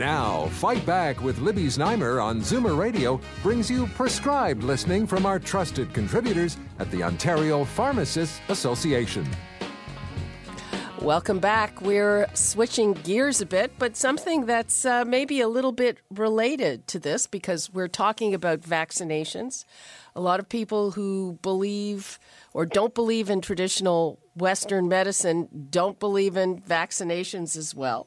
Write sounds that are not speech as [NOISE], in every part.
Now, Fight Back with Libby Znaimer on Zoomer Radio brings you prescribed listening from our trusted contributors at the Ontario Pharmacists Association. Welcome back. We're switching gears a bit, but something that's uh, maybe a little bit related to this because we're talking about vaccinations. A lot of people who believe or don't believe in traditional Western medicine don't believe in vaccinations as well.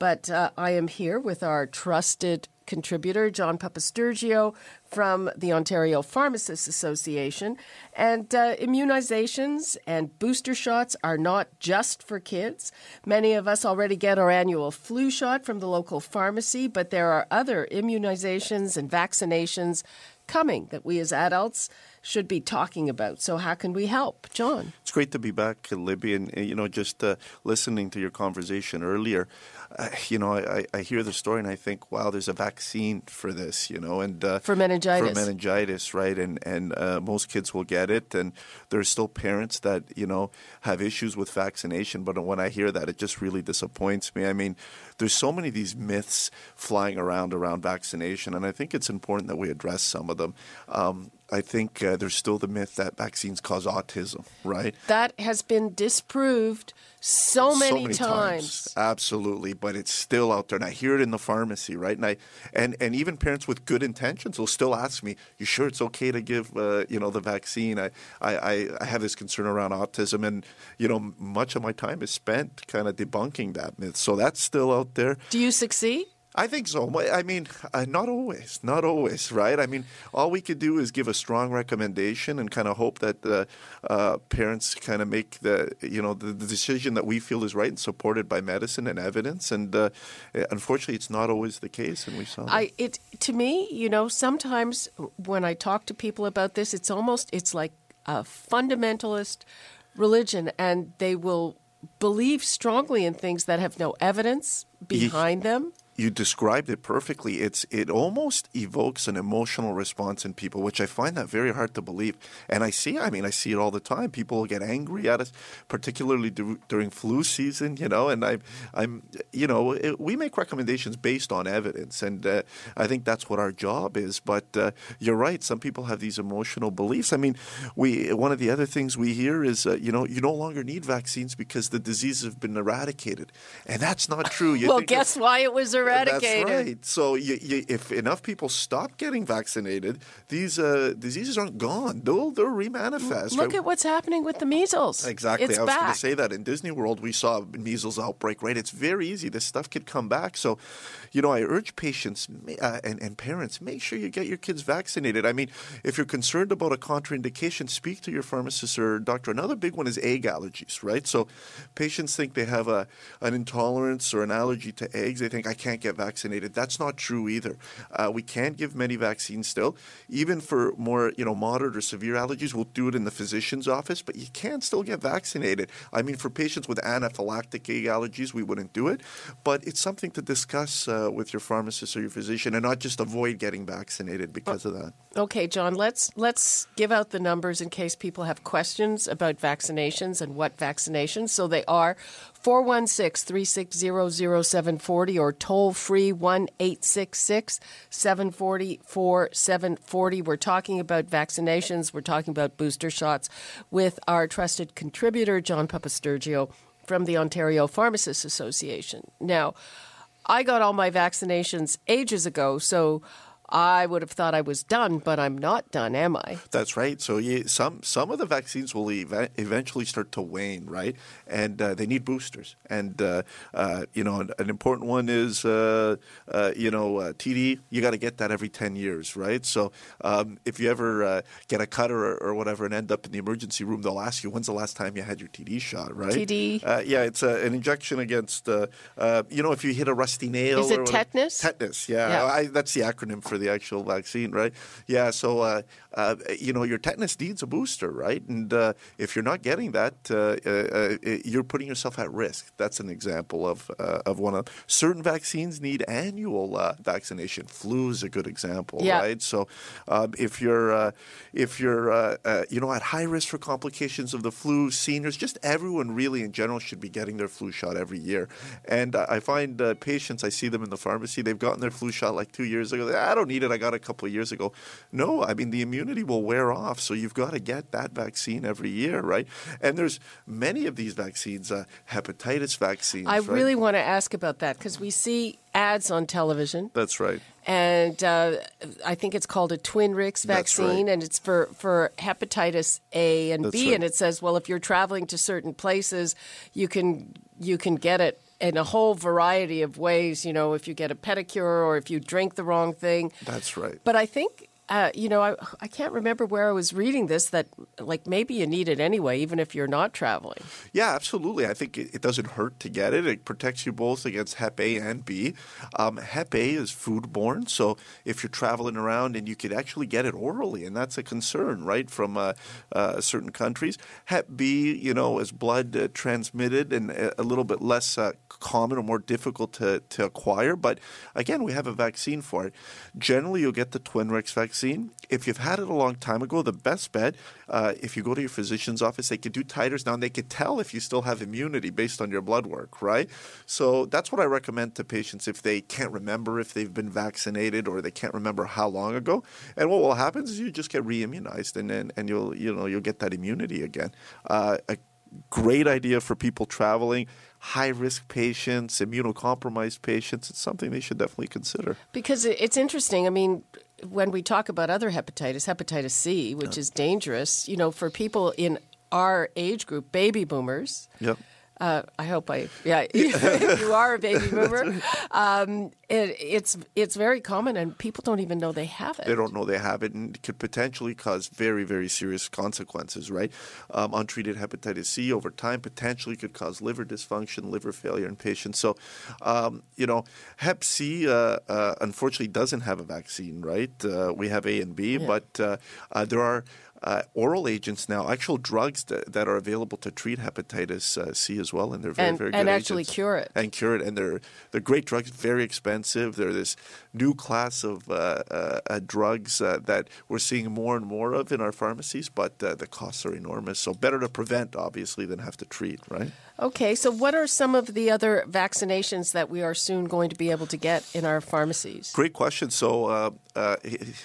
But uh, I am here with our trusted contributor, John Papastergiou from the Ontario Pharmacists Association. And uh, immunizations and booster shots are not just for kids. Many of us already get our annual flu shot from the local pharmacy, but there are other immunizations and vaccinations coming that we as adults should be talking about. So, how can we help? John? It's great to be back, Libby, and, you know, just uh, listening to your conversation earlier uh, you know, I, I hear the story and I think, wow, there's a vaccine for this, you know, and uh, for meningitis, for meningitis, right? And and uh, most kids will get it, and there are still parents that you know have issues with vaccination. But when I hear that, it just really disappoints me. I mean, there's so many of these myths flying around around vaccination, and I think it's important that we address some of them. Um, I think uh, there's still the myth that vaccines cause autism, right? That has been disproved so many, so many times. times. Absolutely, but it's still out there, and I hear it in the pharmacy, right? And I and and even parents with good intentions will still ask me, "You sure it's okay to give uh, you know the vaccine?" I, I I have this concern around autism, and you know much of my time is spent kind of debunking that myth. So that's still out there. Do you succeed? I think so. I mean, uh, not always, not always, right? I mean, all we could do is give a strong recommendation and kind of hope that the uh, parents kind of make the you know the, the, decision that we feel is right and supported by medicine and evidence. And uh, unfortunately, it's not always the case, and we saw. That. I it to me, you know, sometimes when I talk to people about this, it's almost it's like a fundamentalist religion, and they will believe strongly in things that have no evidence behind them you described it perfectly. It's it almost evokes an emotional response in people, which I find that very hard to believe. And I see, I mean, I see it all the time. People get angry at us, particularly during flu season, you know. And I, I'm, you know, it, we make recommendations based on evidence, and uh, I think that's what our job is. But uh, you're right. Some people have these emotional beliefs. I mean, we one of the other things we hear is, uh, you know, you no longer need vaccines because the diseases have been eradicated, and that's not true. You well, guess why it was eradicated eradicated. That's right. So you, you, if enough people stop getting vaccinated, these uh, diseases aren't gone. They'll they'll remanifest. Look right? at what's happening with the measles. Exactly. It's I was going to say that in Disney World we saw a measles outbreak. Right. It's very easy. This stuff could come back. So, you know, I urge patients uh, and, and parents make sure you get your kids vaccinated. I mean, if you're concerned about a contraindication, speak to your pharmacist or doctor. Another big one is egg allergies. Right. So, patients think they have a an intolerance or an allergy to eggs. They think I can't get vaccinated. That's not true either. Uh, we can give many vaccines still, even for more you know moderate or severe allergies. We'll do it in the physician's office, but you can still get vaccinated. I mean, for patients with anaphylactic allergies, we wouldn't do it, but it's something to discuss uh, with your pharmacist or your physician, and not just avoid getting vaccinated because of that. Okay, John. Let's let's give out the numbers in case people have questions about vaccinations and what vaccinations. So they are 416 360 0740 or toll free 1 866 740 4740. We're talking about vaccinations, we're talking about booster shots with our trusted contributor, John Papastergiou from the Ontario Pharmacists Association. Now, I got all my vaccinations ages ago, so I would have thought I was done, but I'm not done, am I? That's right. So you, some some of the vaccines will ev- eventually start to wane, right? And uh, they need boosters. And uh, uh, you know, an, an, important one is uh, uh, you know uh, TD. You got to get that every ten years, right? So um, if you ever get a cut or, or, whatever and end up in the emergency room, they'll ask you, "When's the last time you had your TD shot?" Right? TD. yeah, it's an injection against you know if you hit a rusty nail. Is it tetanus? Tetanus. Yeah, yeah. I, that's the acronym for the actual vaccine, right? Yeah. So uh, uh, you know your tetanus needs a booster, right? And uh, if you're not getting that, uh, uh, uh, you're putting yourself at risk. That's an example of of one of certain vaccines need annual vaccination. Flu is a good example, yeah. right? So um, if you're if you're you know at high risk for complications of the flu, seniors, just everyone really in general should be getting their flu shot every year. And I find patients, I see them in the pharmacy, they've gotten their flu shot like two years ago. I don't need it. I got a couple of years ago. No, I mean the immunity will wear off, so you've got to get that vaccine every year, right? And there's many of these vaccines, uh, hepatitis vaccines. I right? really want to ask about that because we see ads on television. That's right. And uh, I think it's called a Twinrix vaccine, right. and it's for, for hepatitis A and That's B. right. And it says, well, if you're traveling to certain places, you can you can get it in a whole variety of ways. You know, if you get a pedicure or if you drink the wrong thing. That's right. But I think uh, you know, I, I can't remember where I was reading this that, like, maybe you need it anyway, even if you're not traveling. Yeah, absolutely. I think it, it doesn't hurt to get it. It protects you both against Hep A and B. Um, Hep A is foodborne, so if you're traveling around and you could actually get it orally, and that's a concern, right, from uh, uh, certain countries. Hep B, you know, is blood uh, transmitted and a, a, little bit less uh, common or more difficult to, to acquire. But again, we have a vaccine for it. Generally, you'll get the Twinrix vaccine vaccine. If you've had it a long time ago, the best bet, uh, if you go to your physician's office, they could do titers now and they could tell if you still have immunity based on your blood work, right? So that's what I recommend to patients if they can't remember if they've been vaccinated or they can't remember how long ago. And what will happen is you just get reimmunized and then and you'll you know you'll get that immunity again. Uh, a great idea for people traveling high risk patients, immunocompromised patients, it's something they should definitely consider. Because it's interesting. I mean, when we talk about other hepatitis, hepatitis C, which uh, is dangerous, you know, for people in our age group, baby boomers. Yep. Uh, I hope I, yeah, [LAUGHS] you are a baby [LAUGHS] boomer. Um, it, it's it's very common, and people don't even know they have it. They don't know they have it, and it could potentially cause very, very serious consequences. Right? Um, untreated hepatitis C over time potentially could cause liver dysfunction, liver failure in patients. So, um, you know, Hep C uh, uh, unfortunately doesn't have a vaccine. Right? Uh, we have A and B, Yeah. but uh, uh, there are uh, oral agents now, actual drugs that, that are available to treat hepatitis uh, C as well, and they're very, And- very good and actually agents. cure it. and cure it. And they're they're great drugs, very expensive. They're this new class of uh, uh, uh, drugs uh, that we're seeing more and more of in our pharmacies, but uh, the costs are enormous. So better to prevent, obviously, than have to treat, right? Okay, so what are some of the other vaccinations that we are soon going to be able to get in our pharmacies? Great question. So, uh, uh,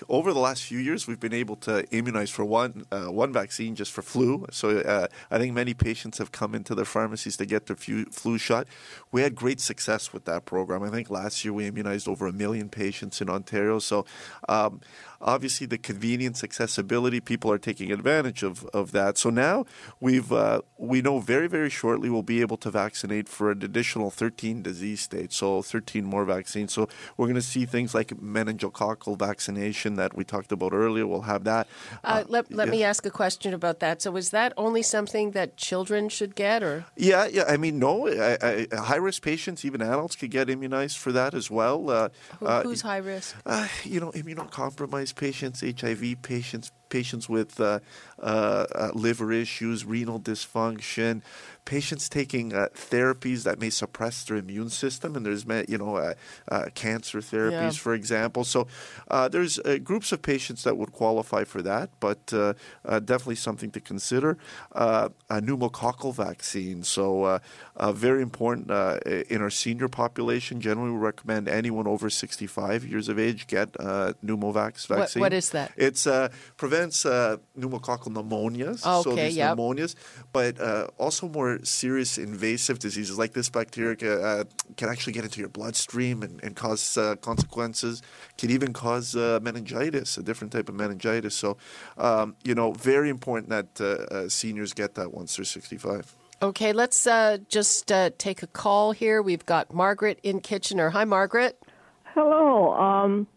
over the last few years, we've been able to immunize for one uh, one vaccine just for flu. So, uh, I think many patients have come into their pharmacies to get their flu, shot. We had great success with that program. I think last year we immunized over a million patients in Ontario. So, um, obviously, the convenience, accessibility, people are taking advantage of, of that. So now we've uh, we know very very shortly we'll be able to vaccinate for an additional 13 disease states. So 13 more vaccines. So we're going to see things like meningococcal vaccination that we talked about earlier. We'll have that. Uh, let let yeah. me ask a question about that. So, is that only something that children should get, or Yeah, yeah. I mean, no. I, I, high risk patients, even adults, could get immunized for that as well. Uh, who, uh, who's high risk? uh, you know, immunocompromised patients, HIV patients, patients with uh, uh, uh, liver issues, renal dysfunction, patients taking uh, therapies that may suppress their immune system, and there's you know uh, uh, cancer therapies, Yeah. for example. So uh, there's uh, groups of patients that would qualify for that, but uh, uh, definitely something to consider. Uh, a pneumococcal vaccine, so uh, uh, very important uh, in our senior population. Generally, we recommend anyone over 65 years of age get uh, pneumovax What- vaccine. what is that? It's uh, prevent prevents uh, pneumococcal pneumonias, so these yep. pneumonias, but uh, also more serious invasive diseases like this bacteria uh, can actually get into your bloodstream and, and cause uh, consequences. Can even cause uh, meningitis, a different type of meningitis. So, um, you know, very important that uh, uh, seniors get that once they're 65. Okay, let's uh, just uh, take a call here. We've got Margaret in Kitchener. Hi, Margaret. Hello. Um,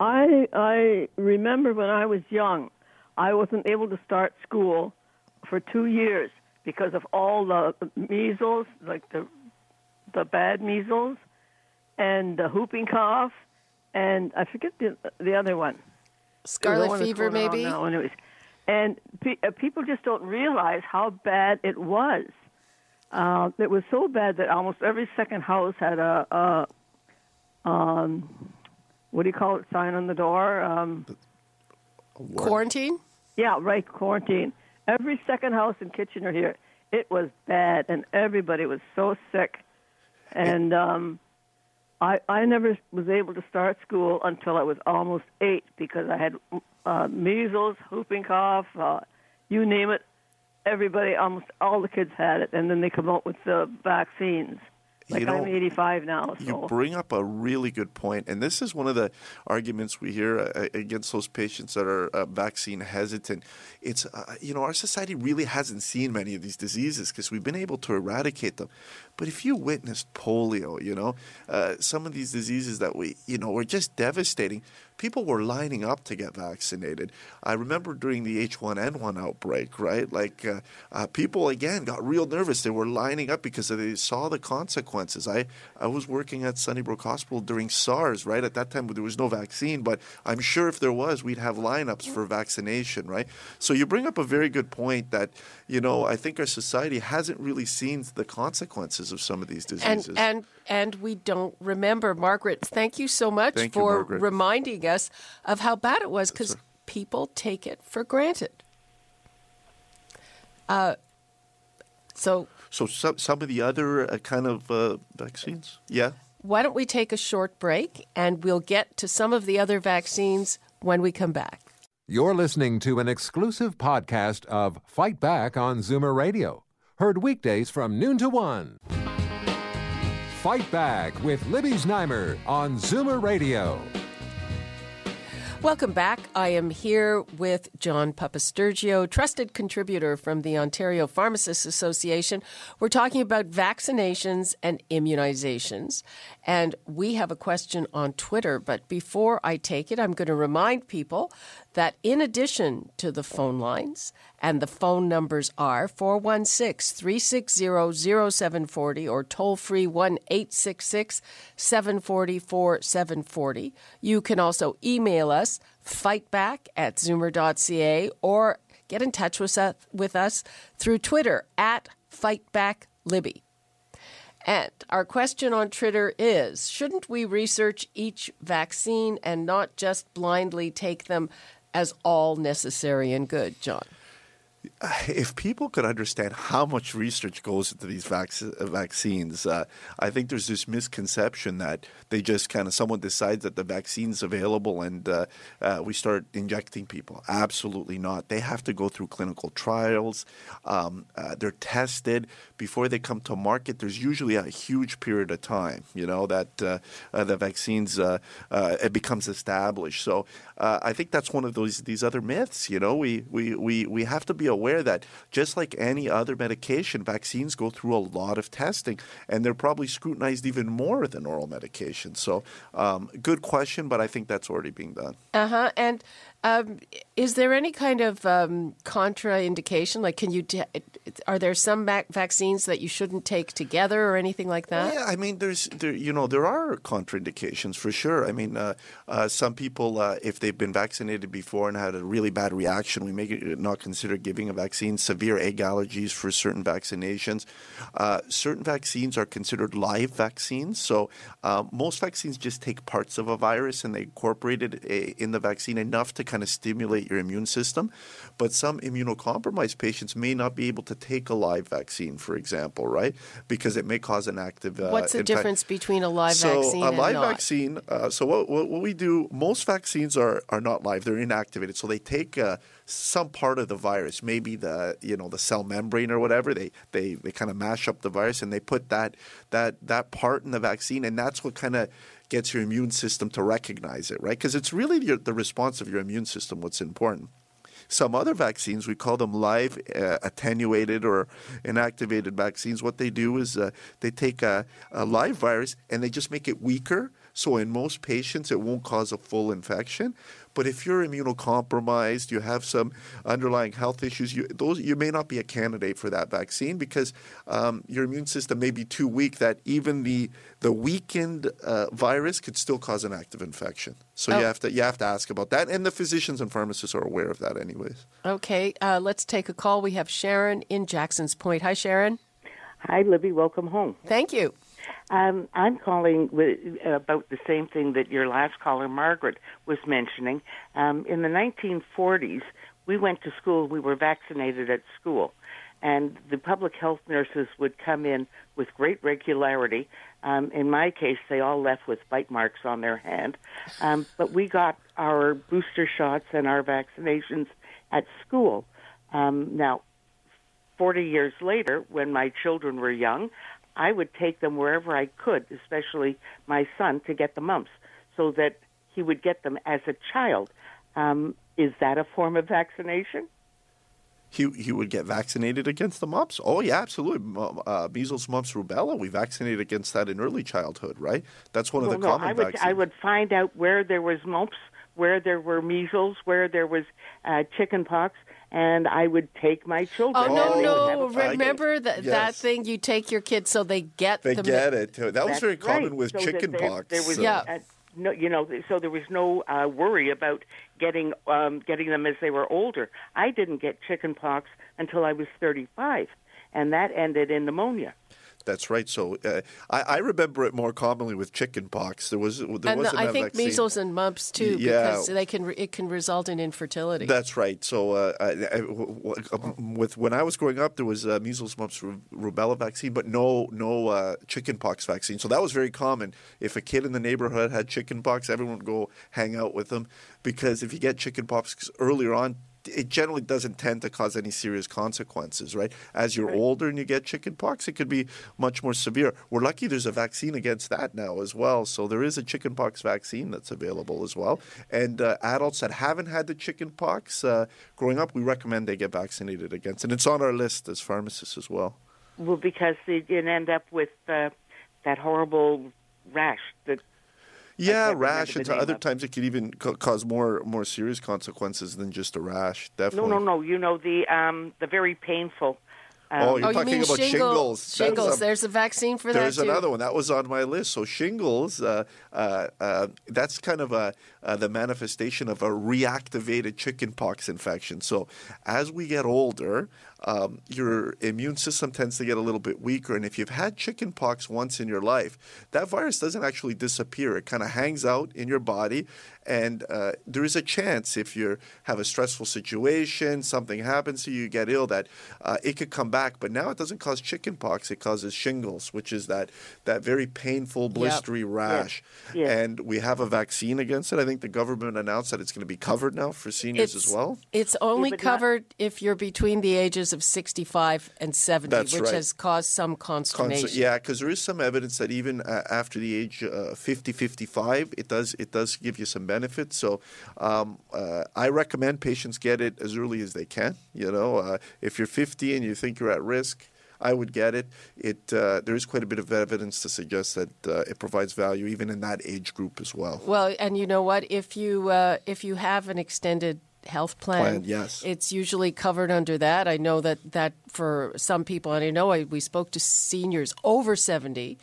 I I remember when I was young, I wasn't able to start school for two years because of all the measles, like the the bad measles, and the whooping cough, and I forget the the other one. Scarlet one fever, maybe? now, anyways. And pe- uh, people just don't realize how bad it was. Uh, it was so bad that almost every second house had a, a um, what do you call it? Sign on the door. Um, Quarantine? yeah, right. Quarantine. Every second house in Kitchener here, it was bad, and everybody was so sick. And um, I I never was able to start school until I was almost eight because I had uh, measles, whooping cough, uh, you name it. Everybody, almost all the kids had it, and then they come out with the vaccines. Like You know, I'm 85 now, You bring up a really good point, and this is one of the arguments we hear uh, against those patients that are uh, vaccine hesitant. It's uh, you know our society really hasn't seen many of these diseases because we've been able to eradicate them. But if you witnessed polio, you know uh, some of these diseases that we you know were just devastating. People were lining up to get vaccinated. I remember during the H1N1 outbreak, right? Like uh, uh, people again got real nervous. They were lining up because they saw the consequences. I, I was working at Sunnybrook Hospital during SARS, right? At that time, there was no vaccine, but I'm sure if there was, we'd have lineups for vaccination, right? So you bring up a very good point that, you know, I think our society hasn't really seen the consequences of some of these diseases. And, and, and we don't remember. Margaret, thank you so much Thank for Margaret. reminding us of how bad it was because people take it for granted. Uh, so so some, some of the other uh, kind of uh, vaccines, yeah. why don't we take a short break and we'll get to some of the other vaccines when we come back. You're listening to an exclusive podcast of Fight Back on Zoomer Radio, heard weekdays from noon to one. Fight Back with Libby Znaimer on Zoomer Radio. Welcome back. I am here with John Papastergiou, trusted contributor from the Ontario Pharmacists Association. We're talking about vaccinations and immunizations. And we have a question on Twitter. But before I take it, I'm going to remind people that in addition to the phone lines, and the phone numbers are 416 360 0740 or toll free 1 866 740 4740. You can also email us fightback at zoomer.ca or get in touch with us, with us through Twitter at fightbacklibby. And our question on Twitter is Shouldn't we research each vaccine and not just blindly take them as all necessary and good, John? [SIGHS] if people could understand how much research goes into these vac- uh, vaccines, uh, I think there's this misconception that they just kind of someone decides that the vaccine's available and uh, uh, we start injecting people. Absolutely not. They have to go through clinical trials. Um, uh, they're tested before they come to market. There's usually a huge period of time, you know, that uh, the vaccines it becomes established. So I think that's one of those these other myths. You know, we we we we have to be aware that just like any other medication, vaccines go through a lot of testing, and they're probably scrutinized even more than oral medication. So, um, good question, but I think that's already being done. Uh huh. And um, is there any kind of um, contraindication? Like, can you? T- are there some vac- vaccines that you shouldn't take together or anything like that? Yeah, I mean, there's there, you know, there are contraindications for sure. I mean, uh, uh, some people, uh, if they've been vaccinated before and had a really bad reaction, we may not consider giving a vaccine. severe egg allergies for certain vaccinations. Uh, certain vaccines are considered live vaccines. So uh, most vaccines just take parts of a virus and they incorporate it eh, in the vaccine enough to kind of stimulate your immune system. But some immunocompromised patients may not be able to take a live vaccine, for example, right? Because it may cause an active. Uh, What's the difference between a live so vaccine a and live vaccine. Uh, so what, what what we do? Most vaccines are are not live; they're inactivated. So they take uh, some part of the virus, maybe the you know the cell membrane or whatever. They they they kind of mash up the virus and they put that that that part in the vaccine, and that's what kind of gets your immune system to recognize it, right? Because it's really your, the response of your immune system what's important. Some other vaccines, we call them live uh, attenuated or inactivated vaccines. What they do is uh, they take a, a live virus and they just make it weaker. So in most patients, it won't cause a full infection. But if you're immunocompromised, you have some underlying health issues, you, those you may not be a candidate for that vaccine because um, your immune system may be too weak that even the the weakened uh, virus could still cause an active infection. So Oh. you have to you have to ask about that, and the physicians and pharmacists are aware of that, anyways. Okay, uh, let's take a call. We have Sharon in Jackson's Point. Hi, Sharon. Hi, Libby. Welcome home. Thank you. Um, I'm calling with, about the same thing that your last caller, Margaret, was mentioning. Um, in the 1940s, we went to school. We were vaccinated at school, and the public health nurses would come in with great regularity. Um, in my case, they all left with bite marks on their hand, um, but we got our booster shots and our vaccinations at school. Um, now, 40 years later, when my children were young, I would take them wherever I could, especially my son, to get the mumps, so that he would get them as a child. Um, is that a form of vaccination? He, he would get vaccinated against the mumps. Oh yeah, absolutely. Uh, measles, mumps, rubella. We vaccinated against that in early childhood, right? That's one of well, the no, common I would vaccines. I would find out where there was mumps, where there were measles, where there was uh, chicken pox, and I would take my children. Oh, no, they no. have a- Remember that, that thing you take your kids so they get They the get it. That was That's very common right. with So that chicken there, pox. There was, Yeah. uh, no, you know, so there was no uh, worry about getting um, getting them as they were older. I didn't get chicken pox until I was 35, and that ended in pneumonia. That's right. So uh, I, I remember it more commonly with chicken pox. There was there and wasn't I a think vaccine. measles and mumps too, Yeah. because they can it can result in infertility. That's right. So, uh, I, I- um, with when I was growing up, there was uh, measles, mumps, rubella vaccine, but no no uh, chickenpox vaccine. So that was very common. If a kid in the neighborhood had chickenpox, everyone would go hang out with them because if you get chickenpox earlier on. It generally doesn't tend to cause any serious consequences, right? As you're older and you get chickenpox, it could be much more severe. We're lucky there's a vaccine against that now as well. So there is a chickenpox vaccine that's available as well. And uh, adults that haven't had the chickenpox uh, growing up, we recommend they get vaccinated against. And it's on our list as pharmacists as well. Well, because they didn't end up with uh, that horrible rash that Yeah, can't rash, and other of- times it could even ca- cause more more serious consequences than just a rash. no, Definitely. no, no. No. You know the um, the very painful. Um, Oh, you're oh, talking mean about shingle- shingles. Shingles. a- There's a vaccine for There's that too. another one that was on my list. So shingles, uh, uh, uh, that's kind of a uh, the manifestation of a reactivated chickenpox infection. So as we get older, um, your immune system tends to get a little bit weaker, and if you've had chickenpox once in your life, that virus doesn't actually disappear. It kind of hangs out in your body, and uh, there is a chance if you have a stressful situation, something happens to you, you get ill, that uh, it could come back. But now it doesn't cause chickenpox; it causes shingles, which is that that very painful, blistery rash. Yeah. And we have a vaccine against it. I think the government announced that it's going to be covered now for seniors it's, as well. It's only but not- covered if you're between the ages of 65 and 70, That's which right. has caused some consternation. Const- yeah, because there is some evidence that even uh, after the age uh, 50, 55, it does it does give you some benefits. So um, uh, I recommend patients get it as early as they can. You know, uh, if you're 50 and you think you're at risk. I would get it. It uh, there is quite a bit of evidence to suggest that uh, it provides value even in that age group as well. Well, and you know what? If you uh, if you have an extended health plan, Plan, yes. it's usually covered under that. I know that that for some people, and I know I, we spoke to seniors over seventy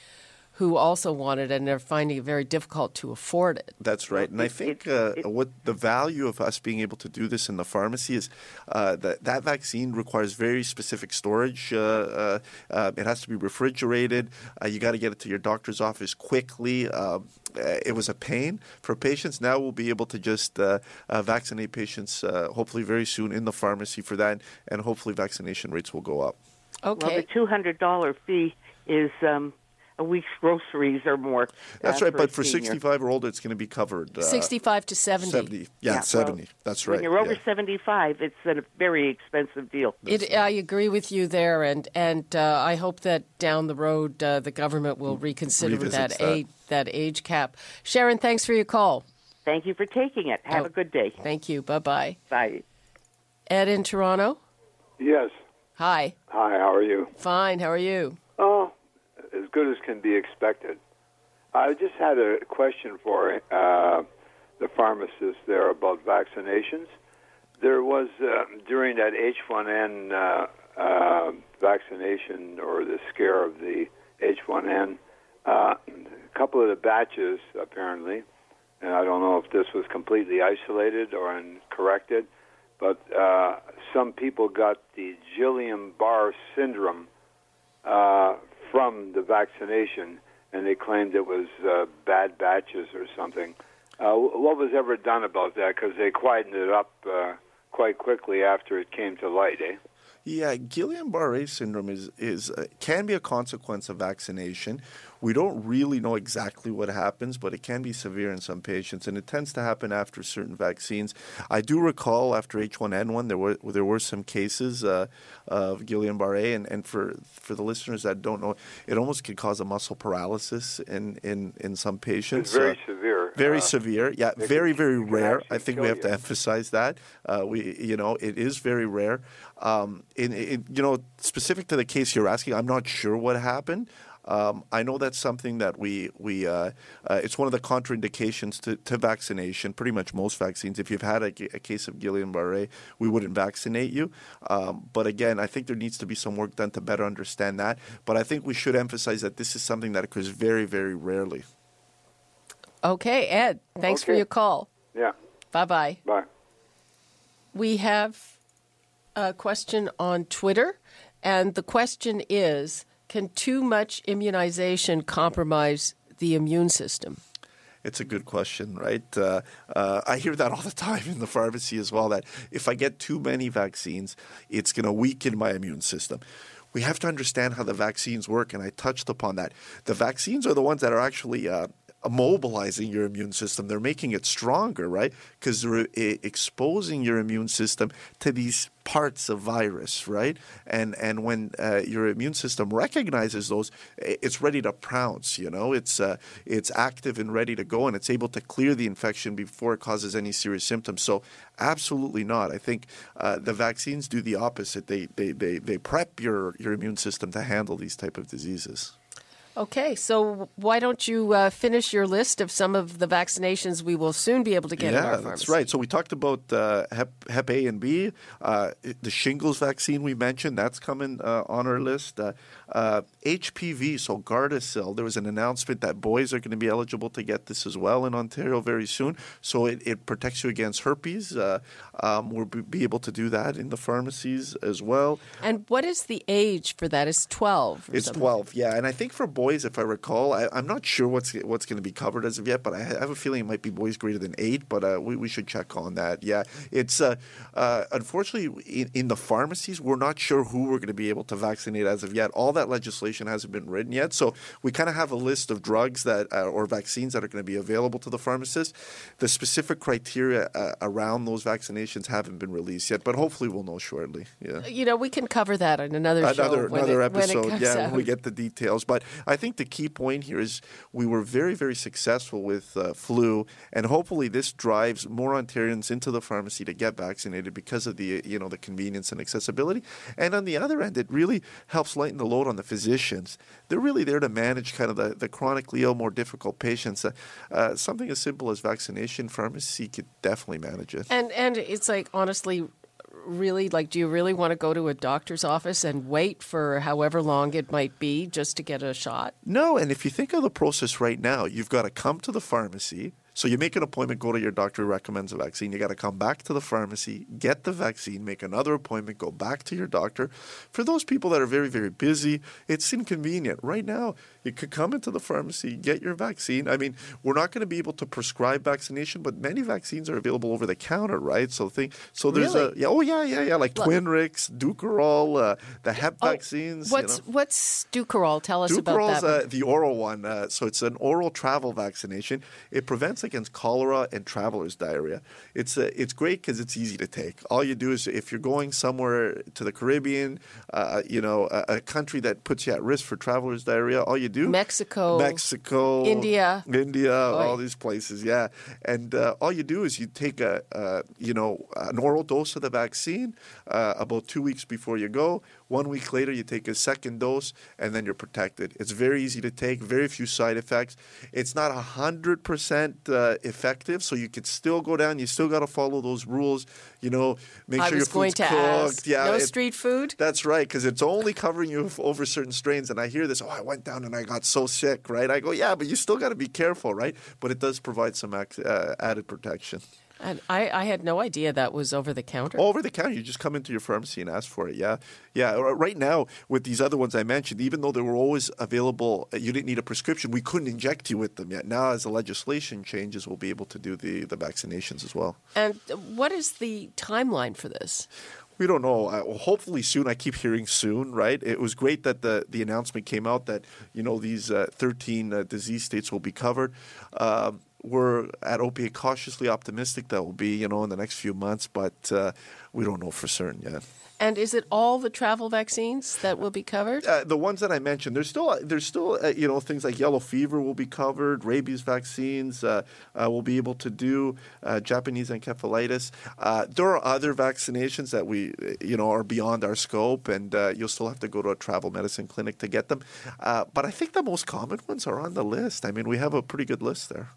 who also want it and they're finding it very difficult to afford it. That's right, and I think uh, what the value of us being able to do this in the pharmacy is uh, that that vaccine requires very specific storage. Uh, uh, uh it has to be refrigerated. Uh, you got to get it to your doctor's office quickly. Um, it was a pain for patients. Now we'll be able to just vaccinate patients hopefully very soon in the pharmacy for that, and hopefully vaccination rates will go up. Okay. Well, the two hundred dollar fee is. Um, a week's groceries or more. That's uh, right, for but for senior. 65 or older, it's going to be covered. Uh, 65 to 70. 70, yeah, yeah 70. Well, That's right. When you're over yeah. 75, it's a very expensive deal. It, I agree with you there, and and uh, I hope that down the road uh, the government will reconsider that, that. age that age cap. Sharon, thanks for your call. Thank you for taking it. Have Oh. a good day. Thank you. Bye bye. Bye. Ed in Toronto. Yes. Hi. Hi, how are you? Fine. How are you? Good as can be expected. I just had a question for uh, the pharmacist there about vaccinations. There was, uh, during that H1N uh, uh, vaccination or the scare of the H1N, uh, a couple of the batches apparently, and I don't know if this was completely isolated or corrected, but uh, some people got the Guillain-Barré syndrome uh, from the vaccination, and they claimed it was uh, bad batches or something. Uh, what was ever done about that? Because they quietened it up uh, quite quickly after it came to light, eh? Yeah, Guillain-Barré syndrome is is uh, can be a consequence of vaccination. We don't really know exactly what happens, but it can be severe in some patients, and it tends to happen after certain vaccines. I do recall after H1N1 there were there were some cases uh, of Guillain-Barré, and, and for for the listeners that don't know, it almost could cause a muscle paralysis in in, in some patients. It's very Uh, severe. Very Uh, severe, yeah. Very, very rare. I think we have to emphasize that. Uh, we, you know, it is very rare. Um, in, in, you know, specific to the case you're asking, I'm not sure what happened. Um, I know that's something that we we uh, uh, it's one of the contraindications to, to vaccination. Pretty much most vaccines. If you've had a, a case of Guillain-Barré, we wouldn't vaccinate you. Um, but again, I think there needs to be some work done to better understand that. But I think we should emphasize that this is something that occurs very, very rarely. Okay, Ed. Thanks for your call. Yeah. Bye bye. Bye. We have a question on Twitter, and the question is Can too much immunization compromise the immune system? It's a good question, right? Uh, uh, I hear that all the time in the pharmacy as well. That if I get too many vaccines, it's going to weaken my immune system. We have to understand how the vaccines work, and I touched upon that. The vaccines are the ones that are actually uh, mobilizing your immune system. They're making it stronger, right? Because they're uh, exposing your immune system to these parts of virus, right? And and when uh, your immune system recognizes those, it's ready to pounce. You know, it's uh, it's active and ready to go, and it's able to clear the infection before it causes any serious symptoms. So, absolutely not. I think uh, the vaccines do the opposite. They, they they they prep your your immune system to handle these type of diseases. Okay, so why don't you uh, finish your list of some of the vaccinations we will soon be able to get in our yeah, that's right. So we talked about uh, Hep, Hep A and B, uh, the shingles vaccine we mentioned. That's coming uh, on our list. Uh, HPV, so Gardasil. There was an announcement that boys are going to be eligible to get this as well in Ontario very soon. So it, it protects you against herpes. Uh, um, we'll be able to do that in the pharmacies as well. And what is the age for that? It's 12. It's something. 12, yeah. And I think for boys, if I recall, I, I'm not sure what's what's going to be covered as of yet, but I have a feeling it might be boys greater than eight, but uh, we, we should check on that. Yeah. It's uh, uh, unfortunately in, in the pharmacies, we're not sure who we're going to be able to vaccinate as of yet. All that legislation hasn't been written yet. So we kind of have a list of drugs that uh, or vaccines that are going to be available to the pharmacist. The specific criteria uh, around those vaccinations haven't been released yet, but hopefully we'll know shortly. Yeah You know, we can cover that in another, show. another another it, episode. yeah, out. when we get the details. But I think the key point here is we were very very successful with uh, flu, and hopefully this drives more Ontarians into the pharmacy to get vaccinated because of the you know the convenience and accessibility. And on the other end, it really helps lighten the load on the physicians. They're really there to manage kind of the, the chronically ill, more difficult patients. Uh, uh, something as simple as vaccination, pharmacy could definitely manage it. And and it's like honestly, really like? Do you really want to go to a doctor's office and wait for however long it might be just to get a shot? No, and if you think of the process right now, you've got to come to the pharmacy. So you make an appointment, go to your doctor who recommends a vaccine. You got to come back to the pharmacy, get the vaccine, make another appointment, go back to your doctor. For those people that are very, very busy, it's inconvenient. Right now, you could come into the pharmacy, get your vaccine. I mean, we're not going to be able to prescribe vaccination, but many vaccines are available over the counter, right? So think, so there's Really? a yeah, oh yeah, yeah, yeah, like Like- Twinrix, Dukoral, uh, the Hep Oh, vaccines. you What's know. what's Dukoral? Tell us about Dukoral's that. uh, the oral one. Uh, so it's an oral travel vaccination. It prevents against cholera and traveler's diarrhea. It's uh, it's great because it's easy to take. All you do is if you're going somewhere to the Caribbean, uh, you know, a, a country that puts you at risk for traveler's diarrhea, all you do Mexico, Mexico, India. India, all these places, yeah. And uh, all you do is you take a, uh, you know, an oral dose of the vaccine uh, about two weeks before you go. One week later, you take a second dose, and then you're protected. It's very easy to take, very few side effects. It's not hundred percent uh, effective, so you could still go down. You still got to follow those rules. You know, make I sure your food's cooked. ask. Yeah, no it- street food. that's right, because it's only covering you over certain strains. And I hear this, oh, I went down and I got so sick, right? I go, yeah, but you still got to be careful, right? But it does provide some ac- uh, added protection. And I, I had no idea that was over the counter. Over the counter, you just come into your pharmacy and ask for it. Yeah, yeah. Right now, with these other ones I mentioned, even though they were always available, uh, you didn't need a prescription. We couldn't inject you with them yet. Now, as the legislation changes, we'll be able to do the the vaccinations as well. And what is the timeline for this? We don't know. Uh, well, hopefully soon. I keep hearing soon, right? It was great that the, the announcement came out that you know these uh, 13 uh, disease states will be covered. Um, we're at OPA cautiously optimistic that will be you know in the next few months, but uh, we don't know for certain yet. And is it all the travel vaccines that will be covered? Uh, the ones that I mentioned, there's still there's still uh, you know things like yellow fever will be covered, rabies vaccines uh, uh, will be able to do, uh, Japanese encephalitis. Uh, there are other vaccinations that we you know are beyond our scope, and uh, you'll still have to go to a travel medicine clinic to get them. Uh, but I think the most common ones are on the list. I mean, we have a pretty good list there.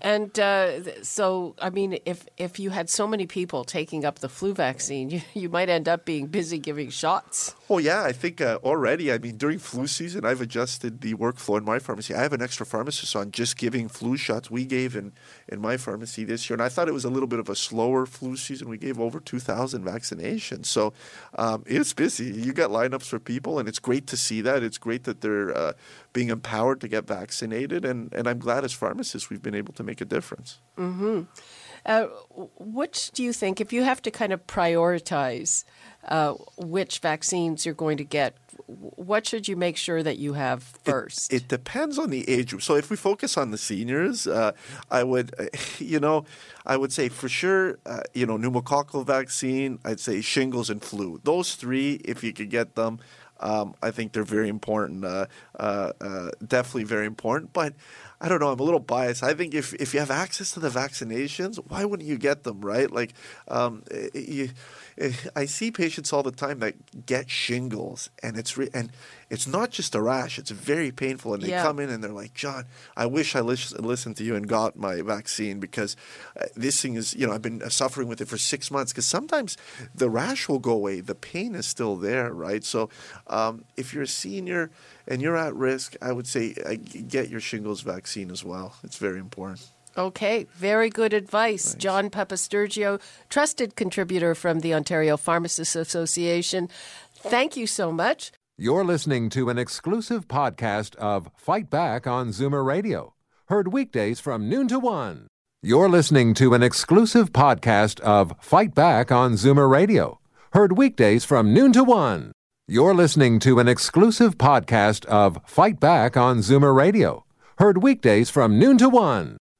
And uh, th- so, I mean, if if you had so many people taking up the flu vaccine, [LAUGHS] you, you might end up being busy giving shots. Oh yeah, I think uh, already. I mean, during flu season, I've adjusted the workflow in my pharmacy. I have an extra pharmacist on just giving flu shots. We gave in in my pharmacy this year, and I thought it was a little bit of a slower flu season. We gave over two thousand vaccinations, so um, it's busy. You got lineups for people, and it's great to see that. It's great that they're uh, being empowered to get vaccinated, and and I'm glad as pharmacists we've been able to make a difference. Uh, which do you think, if you have to kind of prioritize uh, which vaccines you're going to get, what should you make sure that you have first? It depends on the age group. So if we focus on the seniors, uh, I would, uh, [LAUGHS] you know, I would say for sure, uh, you know, pneumococcal vaccine. I'd say shingles and flu. Those three, if you could get them, um, I think they're very important. Uh, uh, uh, definitely very important. But I don't know. I'm a little biased. I think if if you have access to the vaccinations, why wouldn't you get them? Right? Like, um, eh, you, eh, I see patients all the time that get shingles, and it's re- and it's not just a rash; it's very painful. And they Yeah. come in and they're like, "John, I wish I lis- listened to you and got my vaccine because uh, this thing is, you know, I've been uh, suffering with it for six months." Because sometimes the rash will go away, the pain is still there, right? So, um, if you're a senior and you're at risk, I would say uh, get your shingles vaccine as well. It's very important. Okay, very good advice. John Papastergiou, trusted contributor from the Ontario Pharmacists Association. Thank you so much. You're listening to an exclusive podcast of Fight Back on Zoomer Radio, heard weekdays from noon to one. You're listening to an exclusive podcast of Fight Back on Zoomer Radio, heard weekdays from noon to one. You're listening to an exclusive podcast of Fight Back on Zoomer Radio, heard weekdays from noon to one.